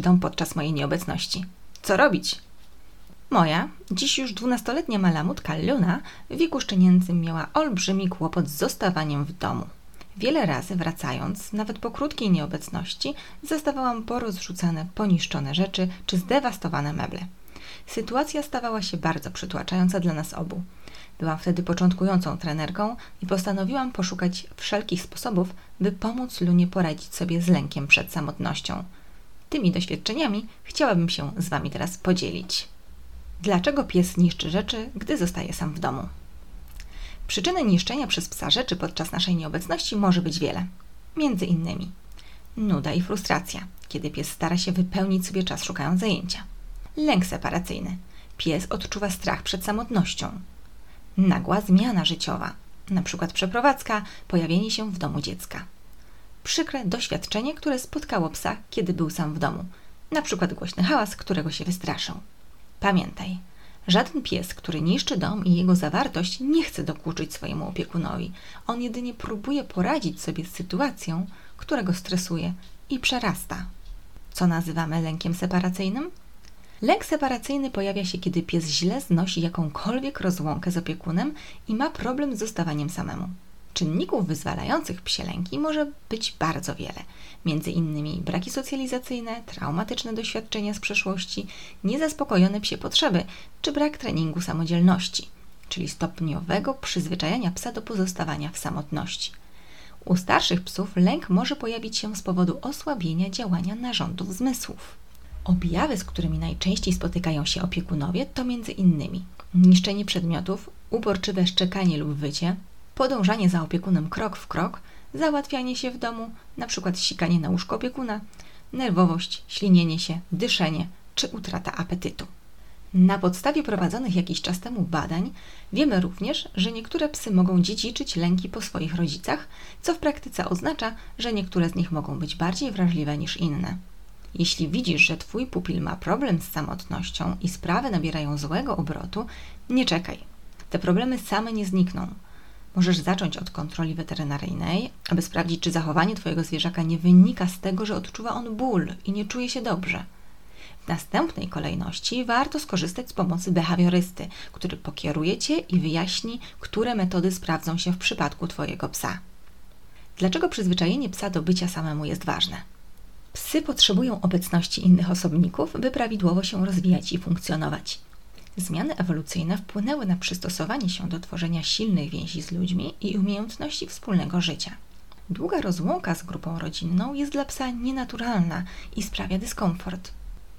Dom podczas mojej nieobecności. Co robić? Moja, dziś już dwunastoletnia malamutka Luna w wieku szczenięcym miała olbrzymi kłopot z zostawaniem w domu. Wiele razy wracając, nawet po krótkiej nieobecności, zastawałam porozrzucane, poniszczone rzeczy czy zdewastowane meble. Sytuacja stawała się bardzo przytłaczająca dla nas obu. Byłam wtedy początkującą trenerką i postanowiłam poszukać wszelkich sposobów, by pomóc Lunie poradzić sobie z lękiem przed samotnością. Tymi doświadczeniami chciałabym się z Wami teraz podzielić. Dlaczego pies niszczy rzeczy, gdy zostaje sam w domu? Przyczyny niszczenia przez psa rzeczy podczas naszej nieobecności może być wiele. Między innymi nuda i frustracja, kiedy pies stara się wypełnić sobie czas szukając zajęcia. Lęk separacyjny. Pies odczuwa strach przed samotnością. Nagła zmiana życiowa, np. przeprowadzka, pojawienie się w domu dziecka. Przykre doświadczenie, które spotkało psa, kiedy był sam w domu, np. głośny hałas, którego się wystraszył. Pamiętaj, żaden pies, który niszczy dom i jego zawartość, nie chce dokuczyć swojemu opiekunowi. On jedynie próbuje poradzić sobie z sytuacją, która go stresuje i przerasta. Co nazywamy lękiem separacyjnym? Lęk separacyjny pojawia się, kiedy pies źle znosi jakąkolwiek rozłąkę z opiekunem i ma problem z zostawaniem samemu. Czynników wyzwalających psie lęki może być bardzo wiele, między innymi braki socjalizacyjne, traumatyczne doświadczenia z przeszłości, niezaspokojone psie potrzeby czy brak treningu samodzielności, czyli stopniowego przyzwyczajania psa do pozostawania w samotności. U starszych psów lęk może pojawić się z powodu osłabienia działania narządów zmysłów. Objawy, z którymi najczęściej spotykają się opiekunowie, to między innymi niszczenie przedmiotów, uporczywe szczekanie lub wycie, podążanie za opiekunem krok w krok, załatwianie się w domu, np. sikanie na łóżko opiekuna, nerwowość, ślinienie się, dyszenie czy utrata apetytu. Na podstawie prowadzonych jakiś czas temu badań wiemy również, że niektóre psy mogą dziedziczyć lęki po swoich rodzicach, co w praktyce oznacza, że niektóre z nich mogą być bardziej wrażliwe niż inne. Jeśli widzisz, że Twój pupil ma problem z samotnością i sprawy nabierają złego obrotu, nie czekaj. Te problemy same nie znikną. Możesz zacząć od kontroli weterynaryjnej, aby sprawdzić, czy zachowanie Twojego zwierzaka nie wynika z tego, że odczuwa on ból i nie czuje się dobrze. W następnej kolejności warto skorzystać z pomocy behawiorysty, który pokieruje Cię i wyjaśni, które metody sprawdzą się w przypadku Twojego psa. Dlaczego przyzwyczajenie psa do bycia samemu jest ważne? Psy potrzebują obecności innych osobników, by prawidłowo się rozwijać i funkcjonować. Zmiany ewolucyjne wpłynęły na przystosowanie się do tworzenia silnych więzi z ludźmi i umiejętności wspólnego życia. Długa rozłąka z grupą rodzinną jest dla psa nienaturalna i sprawia dyskomfort.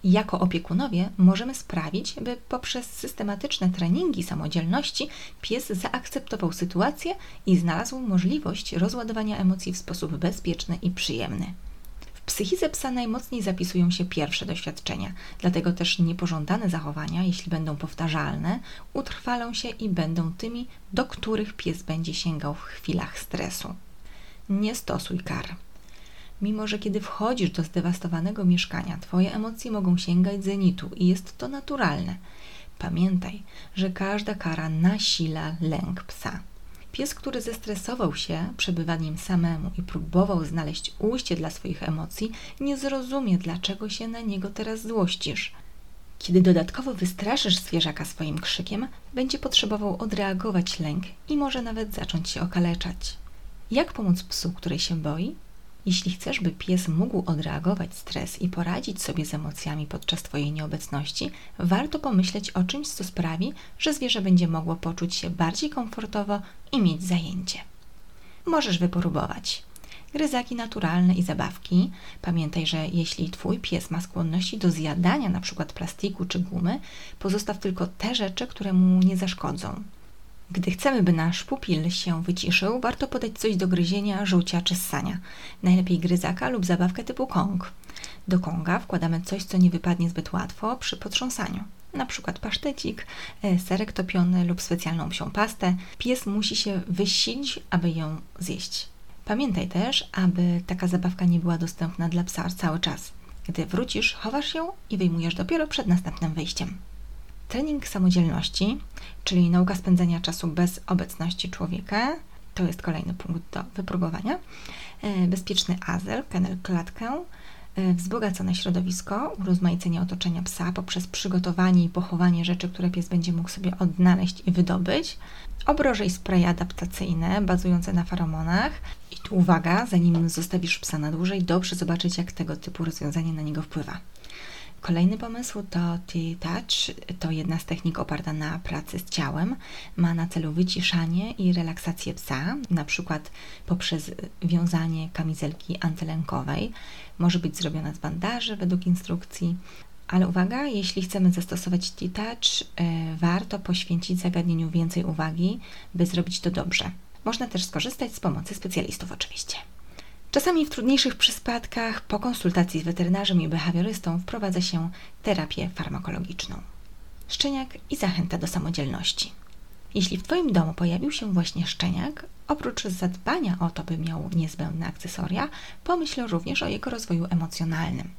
Jako opiekunowie możemy sprawić, by poprzez systematyczne treningi samodzielności pies zaakceptował sytuację i znalazł możliwość rozładowania emocji w sposób bezpieczny i przyjemny psychice psa najmocniej zapisują się pierwsze doświadczenia, dlatego też niepożądane zachowania, jeśli będą powtarzalne, utrwalą się i będą tymi, do których pies będzie sięgał w chwilach stresu. Nie stosuj kar. Mimo, że kiedy wchodzisz do zdewastowanego mieszkania, Twoje emocje mogą sięgać zenitu i jest to naturalne. Pamiętaj, że każda kara nasila lęk psa. Pies, który zestresował się przebywaniem samemu i próbował znaleźć ujście dla swoich emocji, nie zrozumie, dlaczego się na niego teraz złościsz. Kiedy dodatkowo wystraszysz zwierzaka swoim krzykiem, będzie potrzebował odreagować lęk i może nawet zacząć się okaleczać. Jak pomóc psu, który się boi? Jeśli chcesz, by pies mógł odreagować stres i poradzić sobie z emocjami podczas Twojej nieobecności, warto pomyśleć o czymś, co sprawi, że zwierzę będzie mogło poczuć się bardziej komfortowo i mieć zajęcie. Możesz wypróbować gryzaki naturalne i zabawki. Pamiętaj, że jeśli Twój pies ma skłonności do zjadania np. plastiku czy gumy, pozostaw tylko te rzeczy, które mu nie zaszkodzą. Gdy chcemy, by nasz pupil się wyciszył, warto podać coś do gryzienia, żółcia czy ssania. Najlepiej gryzaka lub zabawkę typu kong. Do konga wkładamy coś, co nie wypadnie zbyt łatwo przy potrząsaniu. Na przykład pasztecik, e, serek topiony lub specjalną psią pastę. Pies musi się wysilić, aby ją zjeść. Pamiętaj też, aby taka zabawka nie była dostępna dla psa cały czas. Gdy wrócisz, chowasz ją i wyjmujesz dopiero przed następnym wyjściem. Trening samodzielności, czyli nauka spędzania czasu bez obecności człowieka, to jest kolejny punkt do wypróbowania. E, bezpieczny azyl, kennel klatkę, e, wzbogacone środowisko, urozmaicenie otoczenia psa poprzez przygotowanie i pochowanie rzeczy, które pies będzie mógł sobie odnaleźć i wydobyć, obroże i spraye adaptacyjne bazujące na feromonach. I tu uwaga, zanim zostawisz psa na dłużej, dobrze zobaczyć, jak tego typu rozwiązanie na niego wpływa. Kolejny pomysł to T-Touch. To jedna z technik oparta na pracy z ciałem. Ma na celu wyciszanie i relaksację psa, na przykład poprzez wiązanie kamizelki antylękowej. Może być zrobiona z bandaży według instrukcji. Ale uwaga, jeśli chcemy zastosować T-Touch, yy, warto poświęcić zagadnieniu więcej uwagi, by zrobić to dobrze. Można też skorzystać z pomocy specjalistów oczywiście. Czasami w trudniejszych przypadkach po konsultacji z weterynarzem i behawiorystą wprowadza się terapię farmakologiczną. Szczeniak i zachęta do samodzielności. Jeśli w Twoim domu pojawił się właśnie szczeniak, oprócz zadbania o to, by miał niezbędne akcesoria, pomyśl również o jego rozwoju emocjonalnym.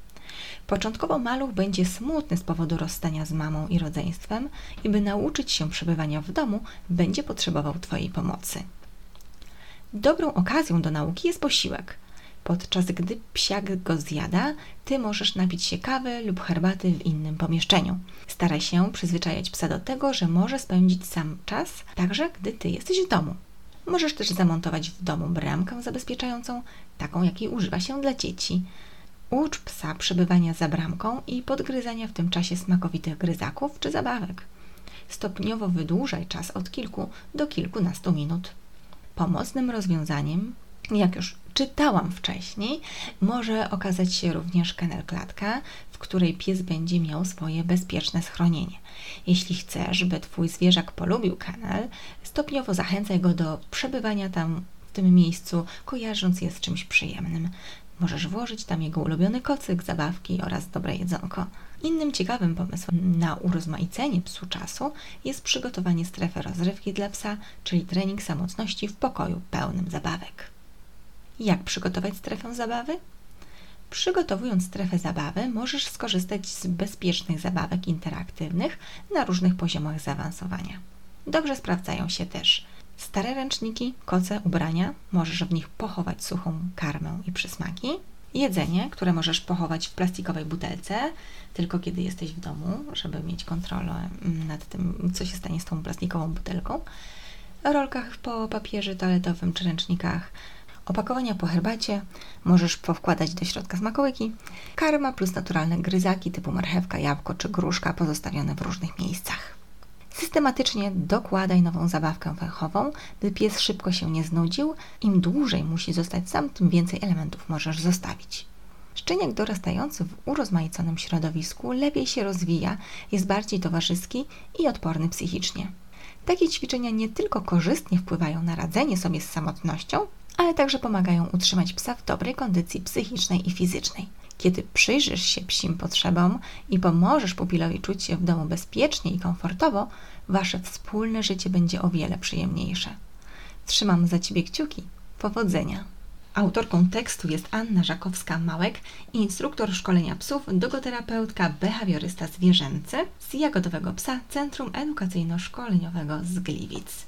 Początkowo maluch będzie smutny z powodu rozstania z mamą i rodzeństwem i by nauczyć się przebywania w domu, będzie potrzebował Twojej pomocy. Dobrą okazją do nauki jest posiłek – podczas gdy psiak go zjada, ty możesz napić się kawy lub herbaty w innym pomieszczeniu. Staraj się przyzwyczajać psa do tego, że może spędzić sam czas, także gdy ty jesteś w domu. Możesz też zamontować w domu bramkę zabezpieczającą, taką jakiej używa się dla dzieci. Ucz psa przebywania za bramką i podgryzania w tym czasie smakowitych gryzaków czy zabawek. Stopniowo wydłużaj czas od kilku do kilkunastu minut. Pomocnym rozwiązaniem, jak już czytałam wcześniej, może okazać się również kennel klatka, w której pies będzie miał swoje bezpieczne schronienie. Jeśli chcesz, by Twój zwierzak polubił kennel, stopniowo zachęcaj go do przebywania tam w tym miejscu, kojarząc je z czymś przyjemnym. Możesz włożyć tam jego ulubiony kocyk, zabawki oraz dobre jedzonko. Innym ciekawym pomysłem na urozmaicenie psu czasu jest przygotowanie strefy rozrywki dla psa, czyli trening samotności w pokoju pełnym zabawek. Jak przygotować strefę zabawy? Przygotowując strefę zabawy, możesz skorzystać z bezpiecznych zabawek interaktywnych na różnych poziomach zaawansowania. Dobrze sprawdzają się też stare ręczniki, koce, ubrania, możesz w nich pochować suchą karmę i przysmaki, jedzenie, które możesz pochować w plastikowej butelce, tylko kiedy jesteś w domu, żeby mieć kontrolę nad tym, co się stanie z tą plastikową butelką, rolkach po papierze toaletowym czy ręcznikach, Opakowania po herbacie możesz powkładać do środka smakołyki, karma plus naturalne gryzaki typu marchewka, jabłko czy gruszka pozostawione w różnych miejscach. Systematycznie dokładaj nową zabawkę węchową, by pies szybko się nie znudził. Im dłużej musi zostać sam, tym więcej elementów możesz zostawić. Szczeniak dorastający w urozmaiconym środowisku lepiej się rozwija, jest bardziej towarzyski i odporny psychicznie. Takie ćwiczenia nie tylko korzystnie wpływają na radzenie sobie z samotnością, ale także pomagają utrzymać psa w dobrej kondycji psychicznej i fizycznej. Kiedy przyjrzysz się psim potrzebom i pomożesz pupilowi czuć się w domu bezpiecznie i komfortowo, wasze wspólne życie będzie o wiele przyjemniejsze. Trzymam za Ciebie kciuki. Powodzenia! Autorką tekstu jest Anna Żakowska-Małek, instruktor szkolenia psów, dogoterapeutka, behawiorysta zwierzęcy z Jagodowego Psa Centrum Edukacyjno-Szkoleniowego z Gliwic.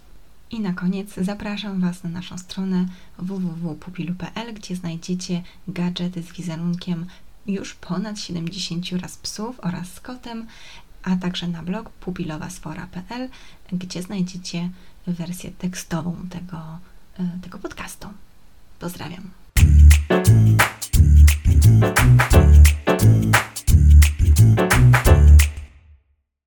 I na koniec zapraszam Was na naszą stronę www.pupilu.pl, gdzie znajdziecie gadżety z wizerunkiem już ponad 70 raz psów oraz z kotem, a także na blog pupilowasfora.pl, gdzie znajdziecie wersję tekstową tego, e, tego podcastu. Pozdrawiam.